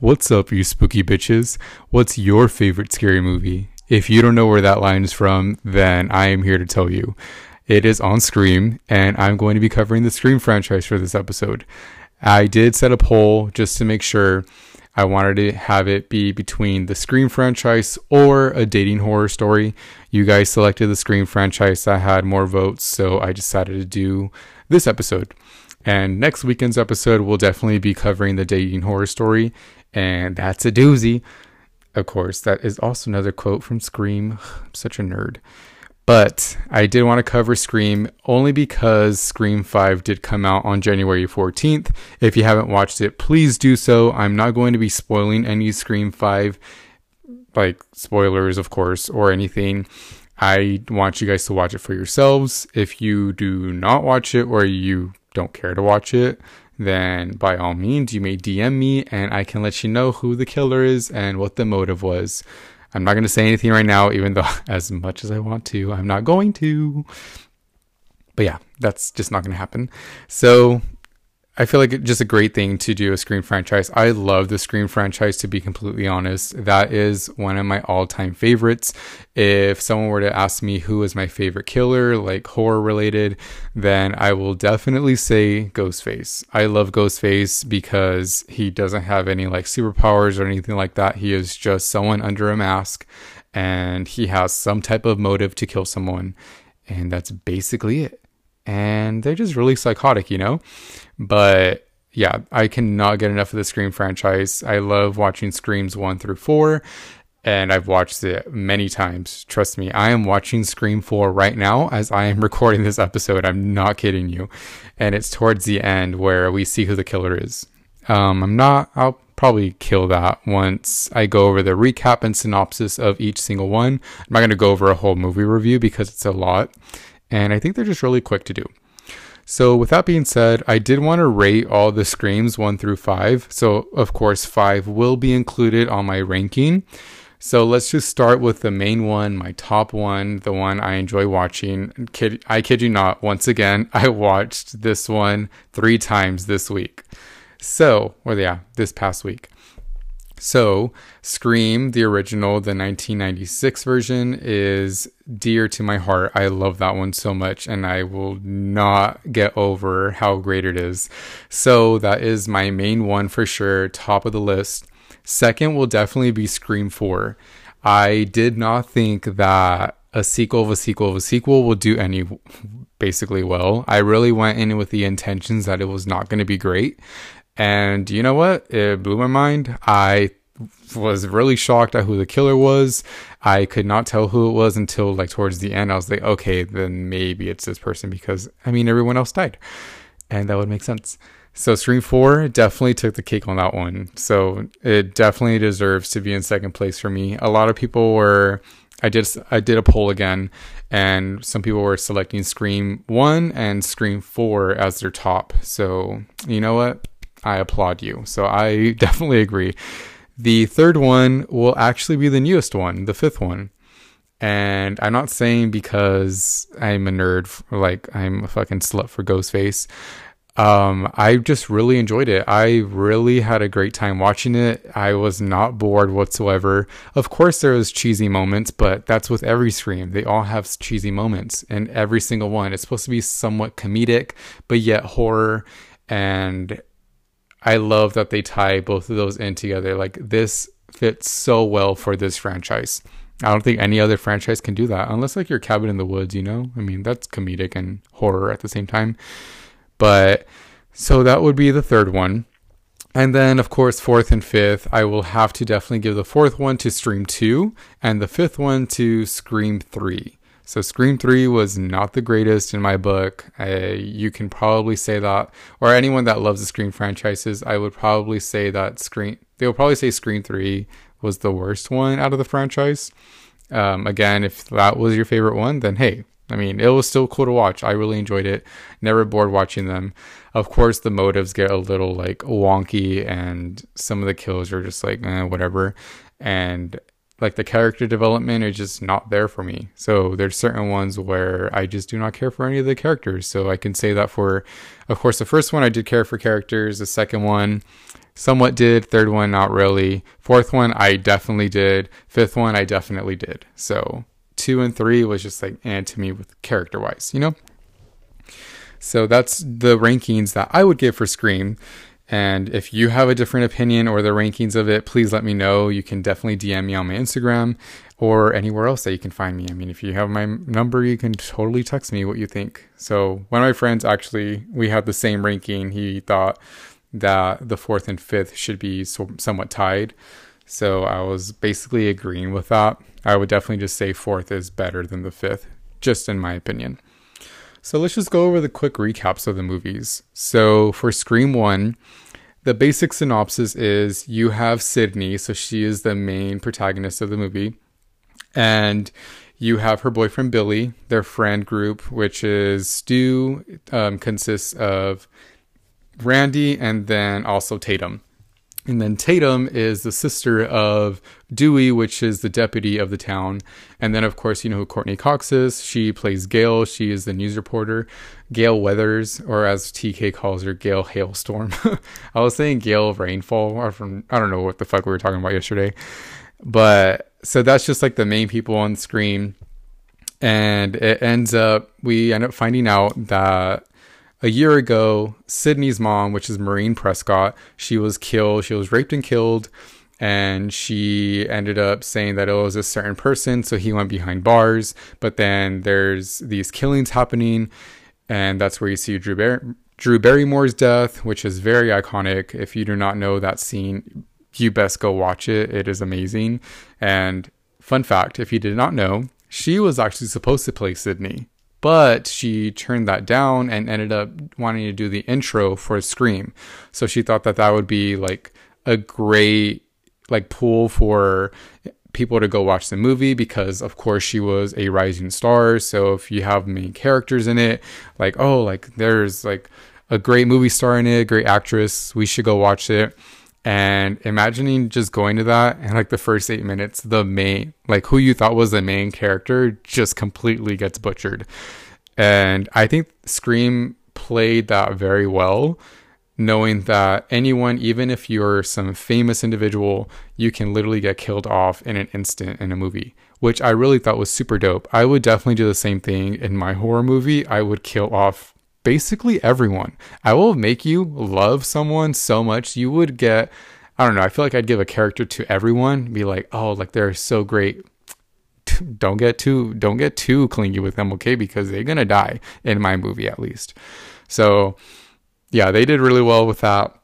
What's up, you spooky bitches? What's your favorite scary movie? If you don't know where that line is from, then I am here to tell you. It is on Scream, and I'm going to be covering the Scream franchise for this episode. I did set a poll just to make sure I wanted to have it be between the Scream franchise or a dating horror story. You guys selected the Scream franchise that had more votes, so I decided to do this episode. And next weekend's episode will definitely be covering the dating horror story and that's a doozy. Of course, that is also another quote from Scream. I'm such a nerd. But I did want to cover Scream only because Scream 5 did come out on January 14th. If you haven't watched it, please do so. I'm not going to be spoiling any Scream 5, like spoilers, of course, or anything. I want you guys to watch it for yourselves. If you do not watch it or you don't care to watch it, then by all means, you may DM me and I can let you know who the killer is and what the motive was. I'm not going to say anything right now, even though, as much as I want to, I'm not going to. But yeah, that's just not going to happen. So I feel like just a great thing to do a Scream franchise. I love the Scream franchise, to be completely honest. That is one of my all time favorites. If someone were to ask me who is my favorite killer, like horror related, then I will definitely say Ghostface. I love Ghostface because he doesn't have any like superpowers or anything like that. He is just someone under a mask and he has some type of motive to kill someone. And that's basically it and they're just really psychotic, you know? But yeah, I cannot get enough of the Scream franchise. I love watching Screams 1 through 4, and I've watched it many times. Trust me, I am watching Scream 4 right now as I am recording this episode. I'm not kidding you. And it's towards the end where we see who the killer is. Um, I'm not, I'll probably kill that once I go over the recap and synopsis of each single one. I'm not going to go over a whole movie review because it's a lot and I think they're just really quick to do. So, with that being said, I did want to rate all the screams one through five. So, of course, five will be included on my ranking. So, let's just start with the main one, my top one, the one I enjoy watching. Kid, I kid you not, once again, I watched this one three times this week. So, or yeah, this past week. So, Scream, the original, the 1996 version, is dear to my heart. I love that one so much, and I will not get over how great it is. So, that is my main one for sure, top of the list. Second will definitely be Scream 4. I did not think that a sequel of a sequel of a sequel will do any basically well. I really went in with the intentions that it was not going to be great. And you know what? It blew my mind. I was really shocked at who the killer was. I could not tell who it was until like towards the end. I was like, okay, then maybe it's this person because I mean everyone else died, and that would make sense. So Scream 4 definitely took the cake on that one. So it definitely deserves to be in second place for me. A lot of people were I did I did a poll again and some people were selecting Scream 1 and Scream 4 as their top. So, you know what? I applaud you. So I definitely agree. The third one will actually be the newest one, the fifth one. And I'm not saying because I'm a nerd, like I'm a fucking slut for Ghostface. Um, I just really enjoyed it. I really had a great time watching it. I was not bored whatsoever. Of course, there was cheesy moments, but that's with every Scream. They all have cheesy moments, and every single one. It's supposed to be somewhat comedic, but yet horror. And I love that they tie both of those in together. Like this fits so well for this franchise. I don't think any other franchise can do that unless like your cabin in the woods, you know? I mean, that's comedic and horror at the same time. But so that would be the third one. And then, of course, fourth and fifth, I will have to definitely give the fourth one to Scream 2 and the fifth one to Scream 3. So Scream 3 was not the greatest in my book. I, you can probably say that, or anyone that loves the Scream franchises, I would probably say that Scream, they will probably say Scream 3 was the worst one out of the franchise. Um, again, if that was your favorite one, then hey, I mean, it was still cool to watch. I really enjoyed it. Never bored watching them. Of course, the motives get a little like wonky, and some of the kills are just like eh, whatever. And like the character development is just not there for me. So there's certain ones where I just do not care for any of the characters. So I can say that for, of course, the first one I did care for characters. The second one, somewhat did. Third one, not really. Fourth one, I definitely did. Fifth one, I definitely did. So two and three was just like and to me with character wise, you know? So that's the rankings that I would give for Scream. And if you have a different opinion or the rankings of it, please let me know. You can definitely DM me on my Instagram or anywhere else that you can find me. I mean, if you have my number, you can totally text me what you think. So, one of my friends actually, we had the same ranking. He thought that the fourth and fifth should be so, somewhat tied. So, I was basically agreeing with that. I would definitely just say fourth is better than the fifth, just in my opinion. So let's just go over the quick recaps of the movies. So for Scream 1, the basic synopsis is you have Sidney, so she is the main protagonist of the movie, and you have her boyfriend Billy. Their friend group, which is Stu, um, consists of Randy and then also Tatum. And then Tatum is the sister of Dewey, which is the deputy of the town. And then, of course, you know who Courteney Cox is. She plays Gale. She is the news reporter. Gale Weathers, or as TK calls her, Gale Hailstorm. I was saying Gale Rainfall, or from, I don't know what the fuck we were talking about yesterday. But so that's just like the main people on screen. And it ends up, we end up finding out that a year ago, Sidney's mom, which is Maureen Prescott, she was killed. She was raped and killed. And she ended up saying that it was a certain person. So he went behind bars. But then there's these killings happening. And that's where you see Drew, Bar- Drew Barrymore's death, which is very iconic. If you do not know that scene, you best go watch it. It is amazing. And fun fact if you did not know, she was actually supposed to play Sidney but she turned that down and ended up wanting to do the intro for Scream. So she thought that that would be like a great like pool for people to go watch the movie because of course she was a rising star. So if you have main characters in it, like oh like there's like a great movie star in it, a great actress, we should go watch it and imagining just going to that and like the first eight minutes the main like who you thought was the main character just completely gets butchered. And i think scream played that very well knowing that anyone even if you're some famous individual you can literally get killed off in an instant in a movie which i really thought was super dope. I would definitely do the same thing in my horror movie. I would kill off basically everyone. I will make you love someone so much you would get I don't know, I feel like I'd give a character to everyone, be like, "Oh, like they're so great." don't get too don't get too clingy with them, okay? Because they're to die in my movie at least. So, yeah, they did really well with that.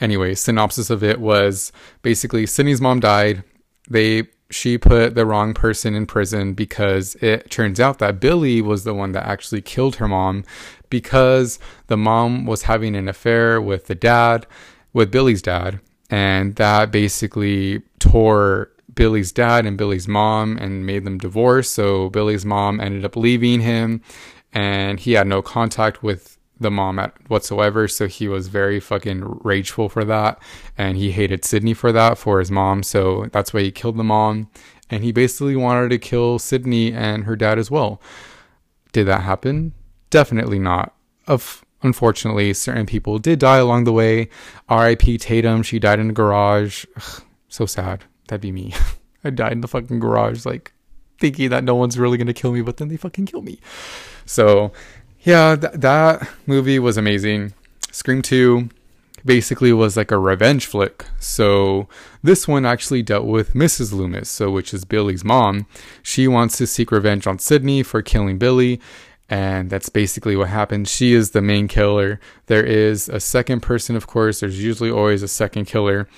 Anyway, synopsis of it was basically Sidney's mom died. They she put the wrong person in prison because it turns out that Billy was the one that actually killed her mom because the mom was having an affair with the dad, with Billy's dad, and that basically tore Billy's dad and Billy's mom and made them divorce. So Billy's mom ended up leaving him and he had no contact with the mom at whatsoever. So he was very fucking rageful for that. And he hated Sidney for that, for his mom. So that's why he killed the mom. And he basically wanted to kill Sidney and her dad as well. Did that happen? Definitely not. Of unfortunately, certain people did die along the way. R.I.P. Tatum, she died in a garage. Ugh, so sad. That'd be me. I died in the fucking garage, like thinking that no one's really gonna kill me, but then they fucking kill me. So, yeah, th- that movie was amazing. Scream 2 basically was like a revenge flick. So this one actually dealt with Mrs. Loomis, so which is Billy's mom. She wants to seek revenge on Sidney for killing Billy, and that's basically what happens. She is the main killer. There is a second person, of course. There's usually always a second killer.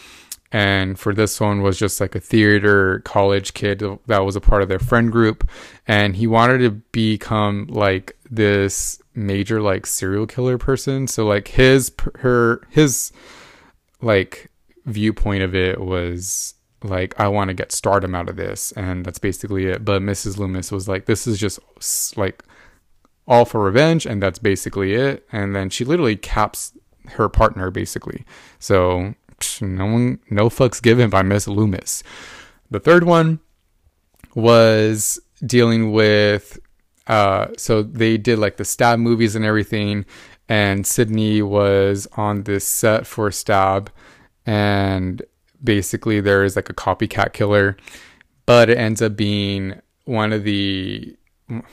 And for this one was just like a theater college kid that was a part of their friend group. And he wanted to become like this major like serial killer person. So like his, her, his like viewpoint of it was like I want to get stardom out of this, and that's basically it. But Mrs. Loomis was like, this is just like all for revenge, and that's basically it. And then she literally caps her partner basically. So no one, no fucks given by Miss Loomis. The third one was dealing with. Uh, so they did like the stab movies and everything, and Sidney was on this set for stab, and basically there is like a copycat killer, but it ends up being one of the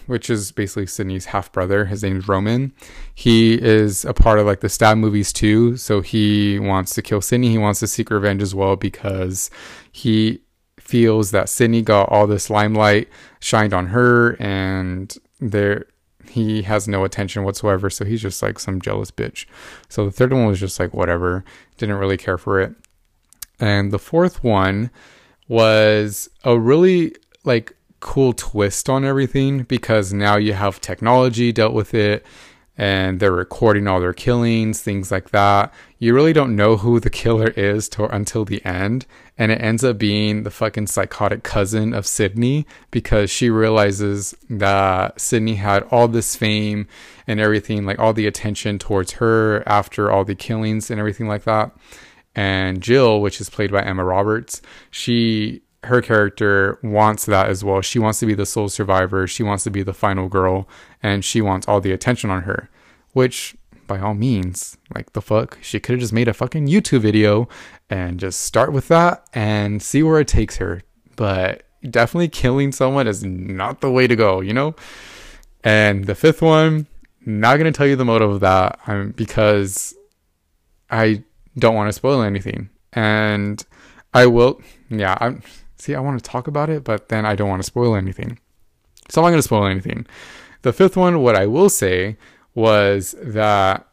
which is basically Sidney's half brother. His name's Roman. He is a part of like the stab movies too. So he wants to kill Sidney. He wants to seek revenge as well because he feels that Sidney got all this limelight shined on her and there he has no attention whatsoever. So he's just like some jealous bitch. So the third one was just like whatever. Didn't really care for it. And the fourth one was a really like cool twist on everything because now you have technology dealt with it and they're recording all their killings, things like that. You really don't know who the killer is to, until the end, and it ends up being the fucking psychotic cousin of Sidney because she realizes that Sidney had all this fame and everything, like all the attention towards her after all the killings and everything like that. And Jill, which is played by Emma Roberts, she her character wants that as well. She wants to be the sole survivor. She wants to be the final girl, and she wants all the attention on her. Which, by all means, like the fuck, she could have just made a fucking YouTube video and just start with that and see where it takes her. But definitely killing someone is not the way to go, you know. And the fifth one, not gonna tell you the motive of that, um, because I don't want to spoil anything, and I will. Yeah, I'm see, I want to talk about it, but then I don't want to spoil anything. So I'm not going to spoil anything. The fifth one, what I will say was that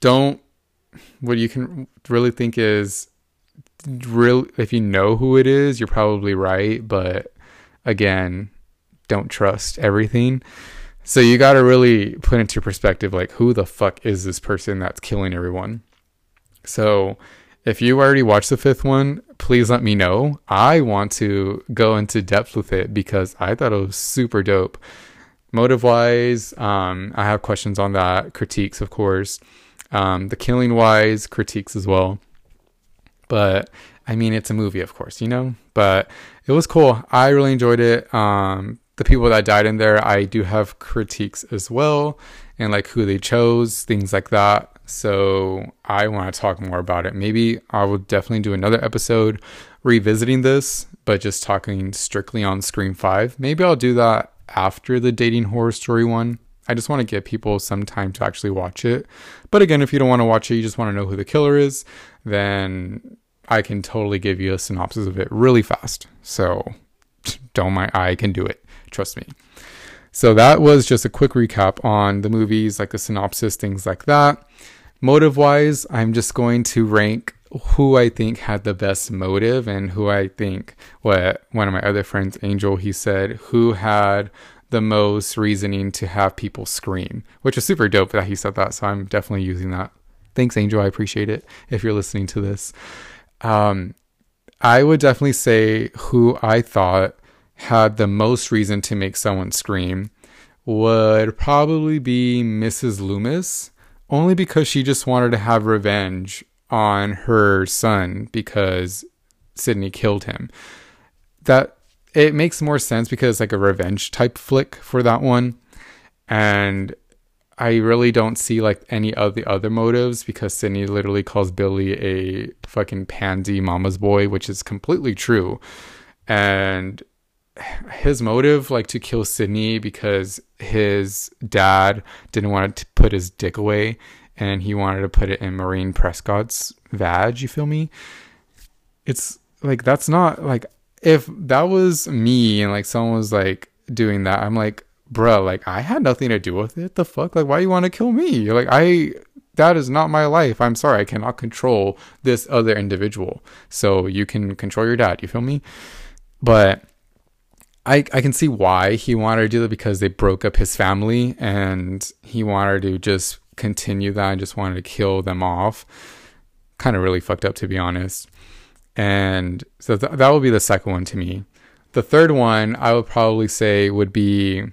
don't, what you can really think is, real if you know who it is, you're probably right. But again, don't trust everything. So you got to really put into perspective, like, who the fuck is this person that's killing everyone? So if you already watched the fifth one, please let me know. I want to go into depth with it because I thought it was super dope. Motive wise, um, I have questions on that. Critiques, of course. Um, the killing wise, critiques as well. But I mean, it's a movie, of course, you know? But it was cool. I really enjoyed it. Um, the people that died in there, I do have critiques as well, and like who they chose, things like that. So I want to talk more about it. Maybe I will definitely do another episode revisiting this, but just talking strictly on Scream 5. Maybe I'll do that after the dating horror story one. I just want to give people some time to actually watch it. But again, if you don't want to watch it, you just want to know who the killer is, then I can totally give you a synopsis of it really fast. So don't mind, I can do it. Trust me. So that was just a quick recap on the movies, like the synopsis, things like that. Motive wise, I'm just going to rank who I think had the best motive and who I think what one of my other friends, Angel, he said, who had the most reasoning to have people scream, which is super dope that he said that. So I'm definitely using that. Thanks, Angel. I appreciate it if you're listening to this. Um, I would definitely say who I thought had the most reason to make someone scream would probably be Mrs. Loomis only because she just wanted to have revenge on her son because Sidney killed him. That it makes more sense because like a revenge type flick for that one. And I really don't see like any of the other motives because Sidney literally calls Billy a fucking pansy mama's boy, which is completely true. And his motive like to kill Sidney because his dad didn't want to put his dick away and he wanted to put it in Maureen Prescott's vag, you feel me? It's like that's not like if that was me and like someone was like doing that, I'm like, bro, like I had nothing to do with it. The fuck? Like why you want to kill me? You're Like I that is not my life. I'm sorry, I cannot control this other individual. So you can control your dad, you feel me? But I, I can see why he wanted to do that because they broke up his family and he wanted to just continue that and just wanted to kill them off. Kind of really fucked up, to be honest. And so th- that would be the second one to me. The third one, I would probably say, would be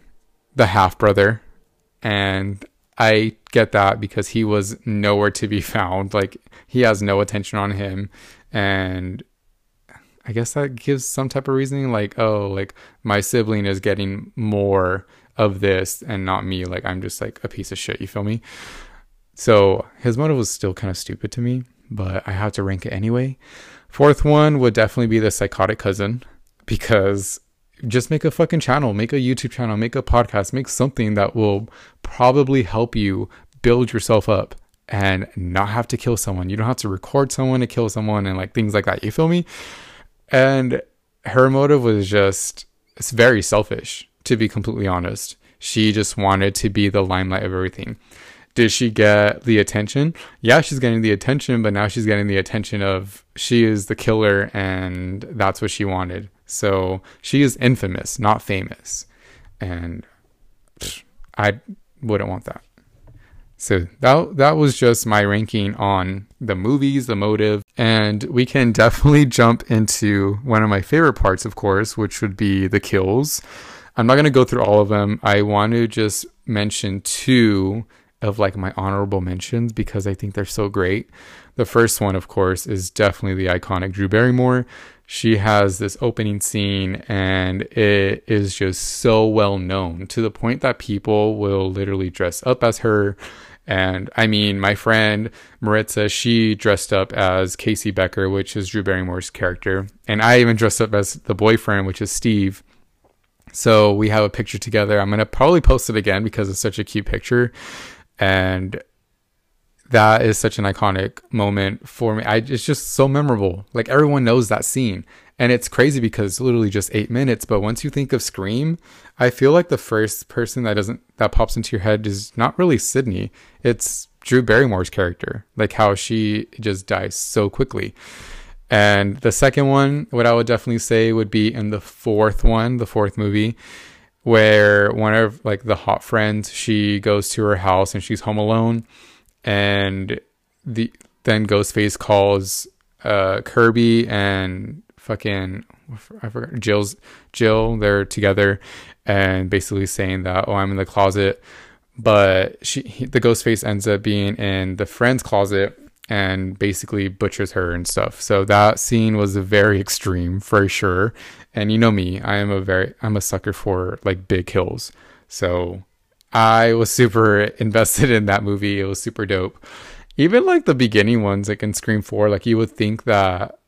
the half brother. And I get that because he was nowhere to be found. Like, he has no attention on him. And I guess that gives some type of reasoning like, oh, like my sibling is getting more of this and not me. Like I'm just like a piece of shit. You feel me? So his motive was still kind of stupid to me. but I have to rank it anyway. Fourth one would definitely be the psychotic cousin because just make a fucking channel, make a YouTube channel, make a podcast, make something that will probably help you build yourself up and not have to kill someone. You don't have to record someone to kill someone and like things like that. You feel me? And her motive was just it's very selfish, to be completely honest. She just wanted to be the limelight of everything. Did she get the attention? Yeah, she's getting the attention, but now she's getting the attention of she is the killer and that's what she wanted. So she is infamous, not famous. And I wouldn't want that. So that that was just my ranking on the movies, the motive, and we can definitely jump into one of my favorite parts, of course, which would be the kills. I'm not going to go through all of them. I want to just mention two of like my honorable mentions because I think they're so great. The first one, of course, is definitely the iconic Drew Barrymore. She has this opening scene and it is just so well known to the point that people will literally dress up as her. And I mean, my friend Maritza, she dressed up as Casey Becker, which is Drew Barrymore's character. And I even dressed up as the boyfriend, which is Steve. So we have a picture together. I'm going to probably post it again because it's such a cute picture. And that is such an iconic moment for me. I, it's just so memorable. Like everyone knows that scene. And it's crazy because it's literally just eight minutes. But once you think of Scream, I feel like the first person that doesn't that pops into your head is not really Sidney. It's Drew Barrymore's character. Like how she just dies so quickly. And the second one, what I would definitely say would be in the fourth one, the fourth movie, where one of like the hot friends, she goes to her house and she's home alone and the then Ghostface calls uh, Kirby and fucking I forgot Jill's Jill. They're together and basically saying that oh I'm in the closet, but she he, the Ghostface ends up being in the friend's closet and basically butchers her and stuff. So that scene was very extreme for sure. And you know me, I am a very I'm a sucker for like big kills. So I was super invested in that movie. It was super dope. Even like the beginning ones, like in Scream 4, like you would think that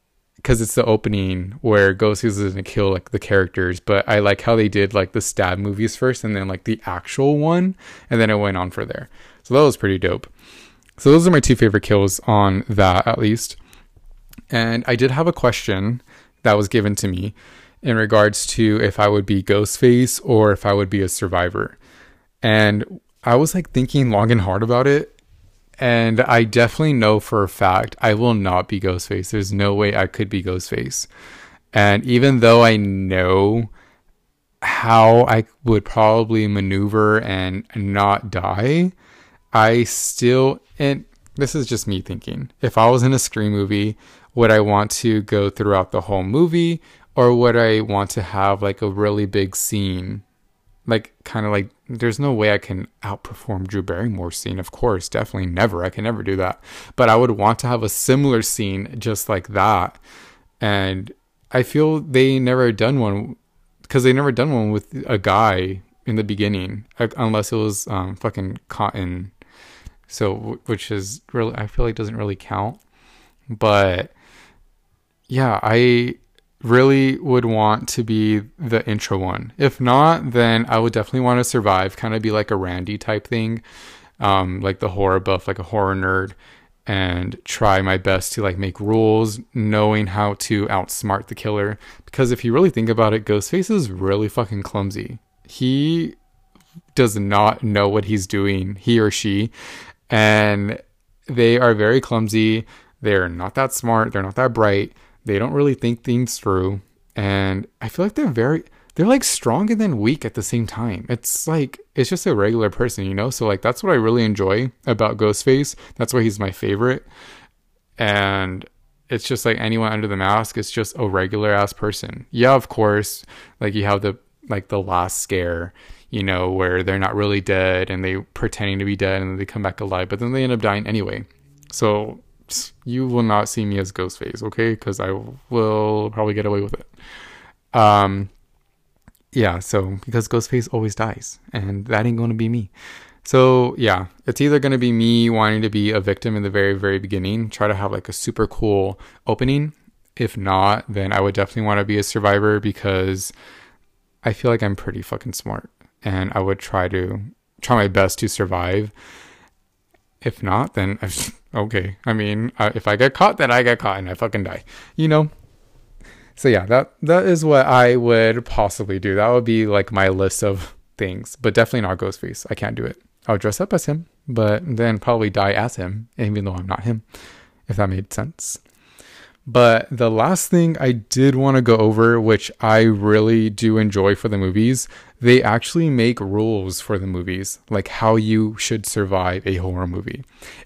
because it's the opening where Ghost is gonna kill like the characters, but I like how they did like the stab movies first and then like the actual one, and then it went on for there. So that was pretty dope. So those are my two favorite kills on that at least. And I did have a question that was given to me in regards to if I would be Ghostface or if I would be a survivor. And I was like thinking long and hard about it. And I definitely know for a fact I will not be Ghostface. There's no way I could be Ghostface. And even though I know how I would probably maneuver and not die, I still, and this is just me thinking, if I was in a Scream movie, would I want to go throughout the whole movie or would I want to have like a really big scene like kind of like there's no way I can outperform Drew Barrymore's scene. Of course, definitely never. I can never do that. But I would want to have a similar scene just like that. And I feel they never done one because they never done one with a guy in the beginning, unless it was um, fucking Cotton. So, which is really, I feel like doesn't really count. But yeah, I really would want to be the intro one. If not, then I would definitely want to survive, kind of be like a Randy type thing, um, like the horror buff, like a horror nerd, and try my best to like make rules, knowing how to outsmart the killer. Because if you really think about it, Ghostface is really fucking clumsy. He does not know what he's doing, he or she, and they are very clumsy. They're not that smart. They're not that bright they don't really think things through. And I feel like they're very, they're like strong and then weak at the same time. It's like, it's just a regular person, you know? So, like, that's what I really enjoy about Ghostface. That's why he's my favorite. And it's just like anyone under the mask, it's just a regular ass person. Yeah, of course, like you have the, like the last scare, you know, where they're not really dead and they pretending to be dead and then they come back alive, but then they end up dying anyway. So you will not see me as Ghostface, okay? Because I will probably get away with it. Um, yeah, so because Ghostface always dies, and that ain't gonna be me. So, yeah, it's either to be me wanting to be a victim in the very, very beginning, try to have like a super cool opening. If not, then I would definitely want to be a survivor because I feel like I'm pretty fucking smart and I would try to try my best to survive. If not, then okay. I mean, if I get caught, then I get caught and I fucking die. You know. So yeah, that that is what I would possibly do. That would be like my list of things, but definitely not Ghostface. I can't do it. I'll dress up as him, but then probably die as him, even though I'm not him, if that made sense. But the last thing I did want to go over, which I really do enjoy for the movies, they actually make rules for the movies, like how you should survive a horror movie.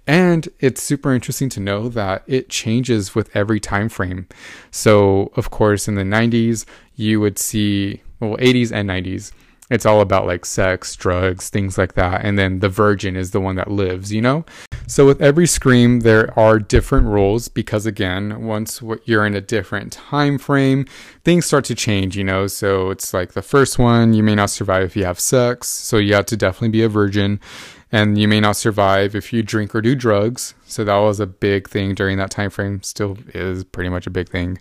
And it's super interesting to know that it changes with every time frame. So, of course, in the 90s, you would see, well, 80s and 90s, it's all about like sex, drugs, things like that. And then the virgin is the one that lives, you know? So with every scream, there are different rules because again, once you're in a different time frame, things start to change, you know? So it's like the first one, you may not survive if you have sex. So you have to definitely be a virgin. And you may not survive if you drink or do drugs. So that was a big thing during that time frame. Still is pretty much a big thing.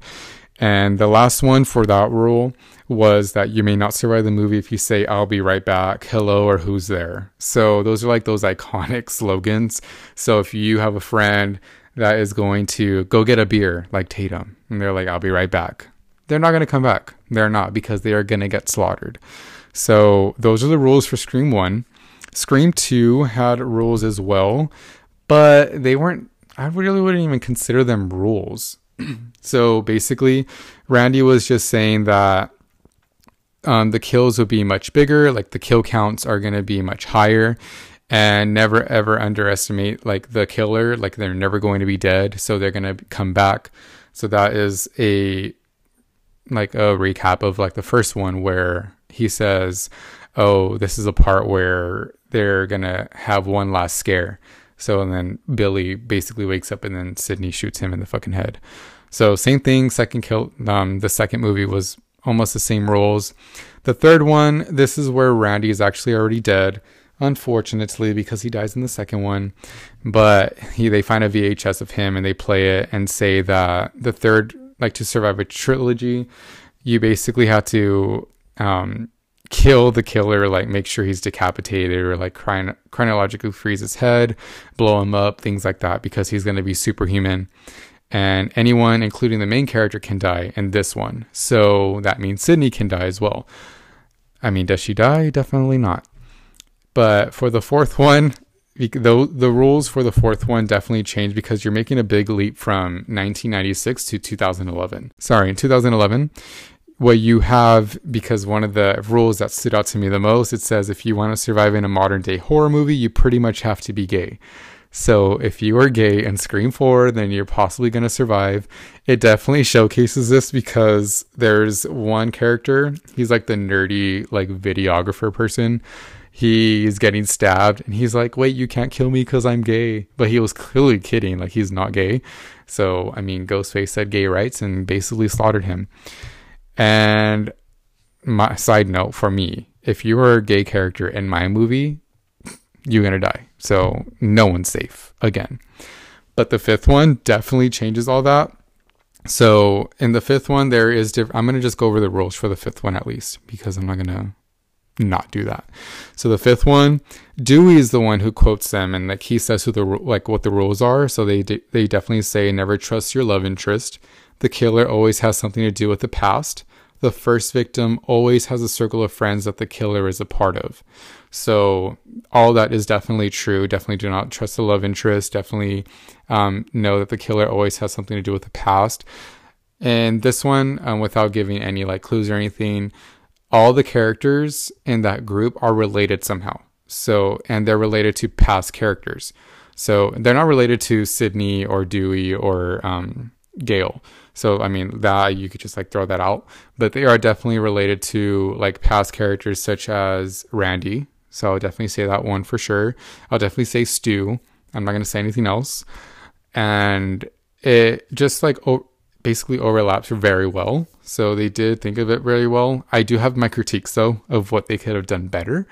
And the last one for that rule was that you may not survive the movie if you say, I'll be right back, hello, or who's there. So those are like those iconic slogans. So if you have a friend that is going to go get a beer, like Tatum, and they're like, I'll be right back, they're not going to come back. They're not because they are going to get slaughtered. So those are the rules for Scream 1. Scream 2 had rules as well, but they weren't, I really wouldn't even consider them rules so basically, Randy was just saying that um, the kills will be much bigger, like the kill counts are going to be much higher, and never ever underestimate like the killer, like they're never going to be dead, so they're going to come back. So that is a like a recap of like the first one where he says, "Oh, this is a part where they're going to have one last scare." So and then Billy basically wakes up and then Sidney shoots him in the fucking head. So same thing. Second kill. Um, the second movie was almost the same roles. The third one, this is where Randy is actually already dead, unfortunately, because he dies in the second one. But he they find a VHS of him and they play it and say that the third, like to survive a trilogy, you basically have to um, kill the killer, like make sure he's decapitated or like chron- chronologically freeze his head, blow him up, things like that, because he's going to be superhuman. And anyone, including the main character, can die in this one. So that means Sidney can die as well. I mean, does she die? Definitely not. But for the fourth one, the, the rules for the fourth one definitely changed because you're making a big leap from 1996 to 2011. Sorry, in 2011, what you have because one of the rules that stood out to me the most it says if you want to survive in a modern day horror movie you pretty much have to be gay. So if you are gay and scream 4 then you're possibly going to survive. It definitely showcases this because there's one character he's like the nerdy like videographer person. He's getting stabbed and he's like wait you can't kill me because i'm gay. But he was clearly kidding like he's not gay. So i mean ghostface said gay rights and basically slaughtered him and my side note for me, if you are a gay character in my movie, you're gonna die. So no one's safe again. But the fifth one definitely changes all that. So in the fifth one, there is. I'm gonna just go over the rules for the fifth one at least because I'm not gonna not do that. So the fifth one, Dewey is the one who quotes them, and like he says who the like what the rules are. So they they definitely say never trust your love interest. The killer always has something to do with the past the first victim always has a circle of friends that the killer is a part of. So all that is definitely true. Definitely do not trust the love interest. Definitely um, know that the killer always has something to do with the past. And this one, um, without giving any like clues or anything, all the characters in that group are related somehow. So and they're related to past characters. So they're not related to Sidney or Dewey or um, Gale. So I mean that you could just like throw that out, but they are definitely related to like past characters such as Randy. So I'll definitely say that one for sure. I'll definitely say Stu. I'm not gonna say anything else, and it just like o- basically overlaps very well. So they did think of it very well. I do have my critiques though of what they could have done better.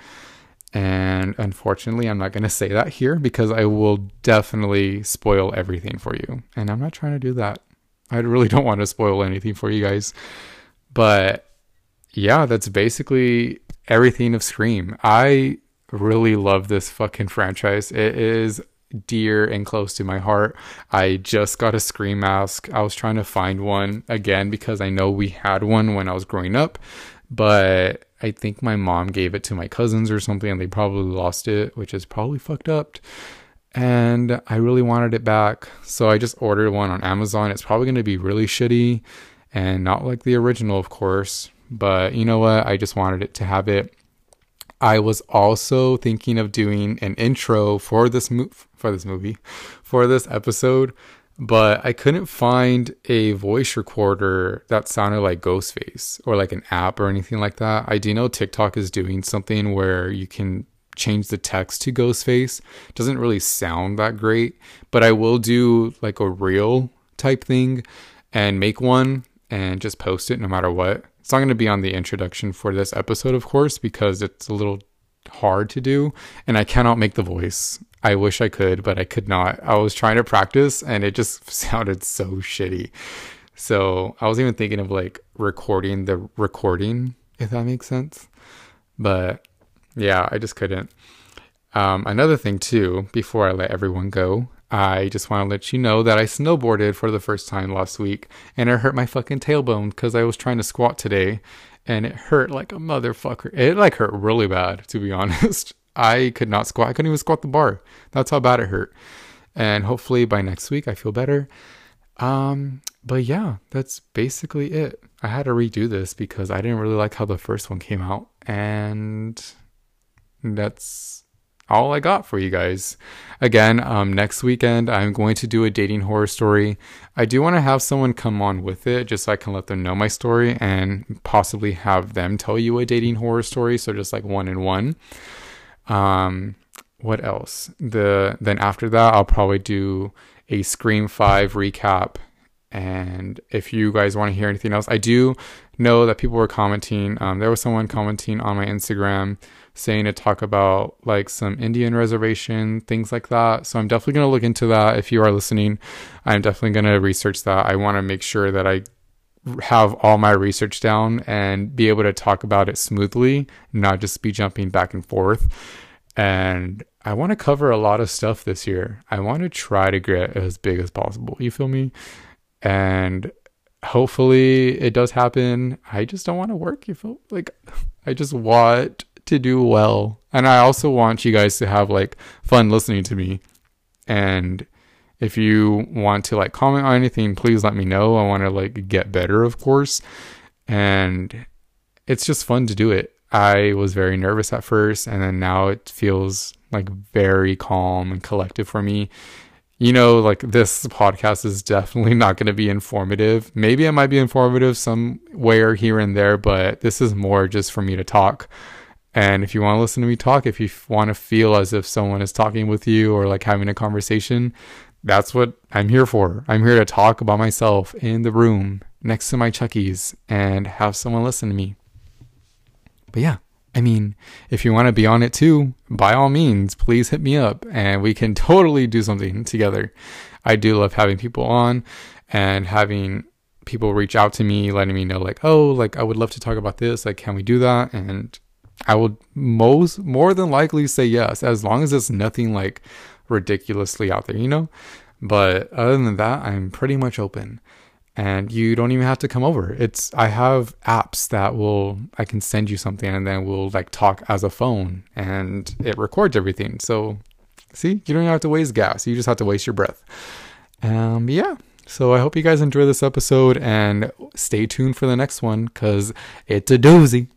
And unfortunately, I'm not going to say that here because I will definitely spoil everything for you. And I'm not trying to do that. I really don't want to spoil anything for you guys. But yeah, that's basically everything of Scream. I really love this fucking franchise. It is dear and close to my heart. I just got a Scream mask. I was trying to find one again because I know we had one when I was growing up, but I think my mom gave it to my cousins or something and they probably lost it, which is probably fucked up. And I really wanted it back. So I just ordered one on Amazon. It's probably going to be really shitty and not like the original, of course. But you know what? I just wanted it to have it. I was also thinking of doing an intro for this mo- for this movie, for this episode, but I couldn't find a voice recorder that sounded like Ghostface or like an app or anything like that. I do know TikTok is doing something where you can change the text to Ghostface. Doesn't really sound that great, but I will do like a real type thing and make one and just post it no matter what. It's not going to be on the introduction for this episode, of course, because it's a little hard to do and I cannot make the voice. I wish I could, but I could not. I was trying to practice and it just sounded so shitty. So I was even thinking of like recording the recording, if that makes sense. But yeah, I just couldn't. Um, another thing, too, before I let everyone go, I just want to let you know that I snowboarded for the first time last week and it hurt my fucking tailbone because I was trying to squat today and it hurt like a motherfucker. It like hurt really bad, to be honest. I could not squat. I couldn't even squat the bar. That's how bad it hurt. And hopefully by next week I feel better. Um, but yeah, that's basically it. I had to redo this because I didn't really like how the first one came out. And that's all I got for you guys. Again, um, next weekend, I'm going to do a dating horror story. I do want to have someone come on with it just so I can let them know my story and possibly have them tell you a dating horror story. So just like one in one. Um, what else? The then after that, I'll probably do a Scream Five recap. And if you guys want to hear anything else, I do know that people were commenting. Um, there was someone commenting on my Instagram saying to talk about like some Indian reservation, things like that. So I'm definitely going to look into that. If you are listening, I'm definitely going to research that. I want to make sure that I have all my research down and be able to talk about it smoothly, not just be jumping back and forth. And I want to cover a lot of stuff this year. I want to try to get as big as possible. You feel me? And hopefully it does happen. I just don't want to work. You feel like I just want to do well. And I also want you guys to have like fun listening to me. And if you want to like comment on anything, please let me know. I want to like get better, of course. And it's just fun to do it. I was very nervous at first, and then now it feels like very calm and collective for me. You know, like this podcast is definitely not going to be informative. Maybe it might be informative somewhere here and there, but this is more just for me to talk and if you want to listen to me talk, if you want to feel as if someone is talking with you or like having a conversation, that's what I'm here for. I'm here to talk about myself in the room next to my Chuckies and have someone listen to me. But yeah, I mean, if you want to be on it too, by all means, please hit me up and we can totally do something together. I do love having people on and having people reach out to me, letting me know, like, oh, like, I would love to talk about this. Like, can we do that? And I would most more than likely say yes, as long as it's nothing like ridiculously out there, you know? But other than that, I'm pretty much open. And you don't even have to come over. It's I have apps that will I can send you something and then we'll like talk as a phone and it records everything. So see, you don't have to waste gas. You just have to waste your breath. Um yeah. So I hope you guys enjoy this episode and stay tuned for the next one because it's a doozy.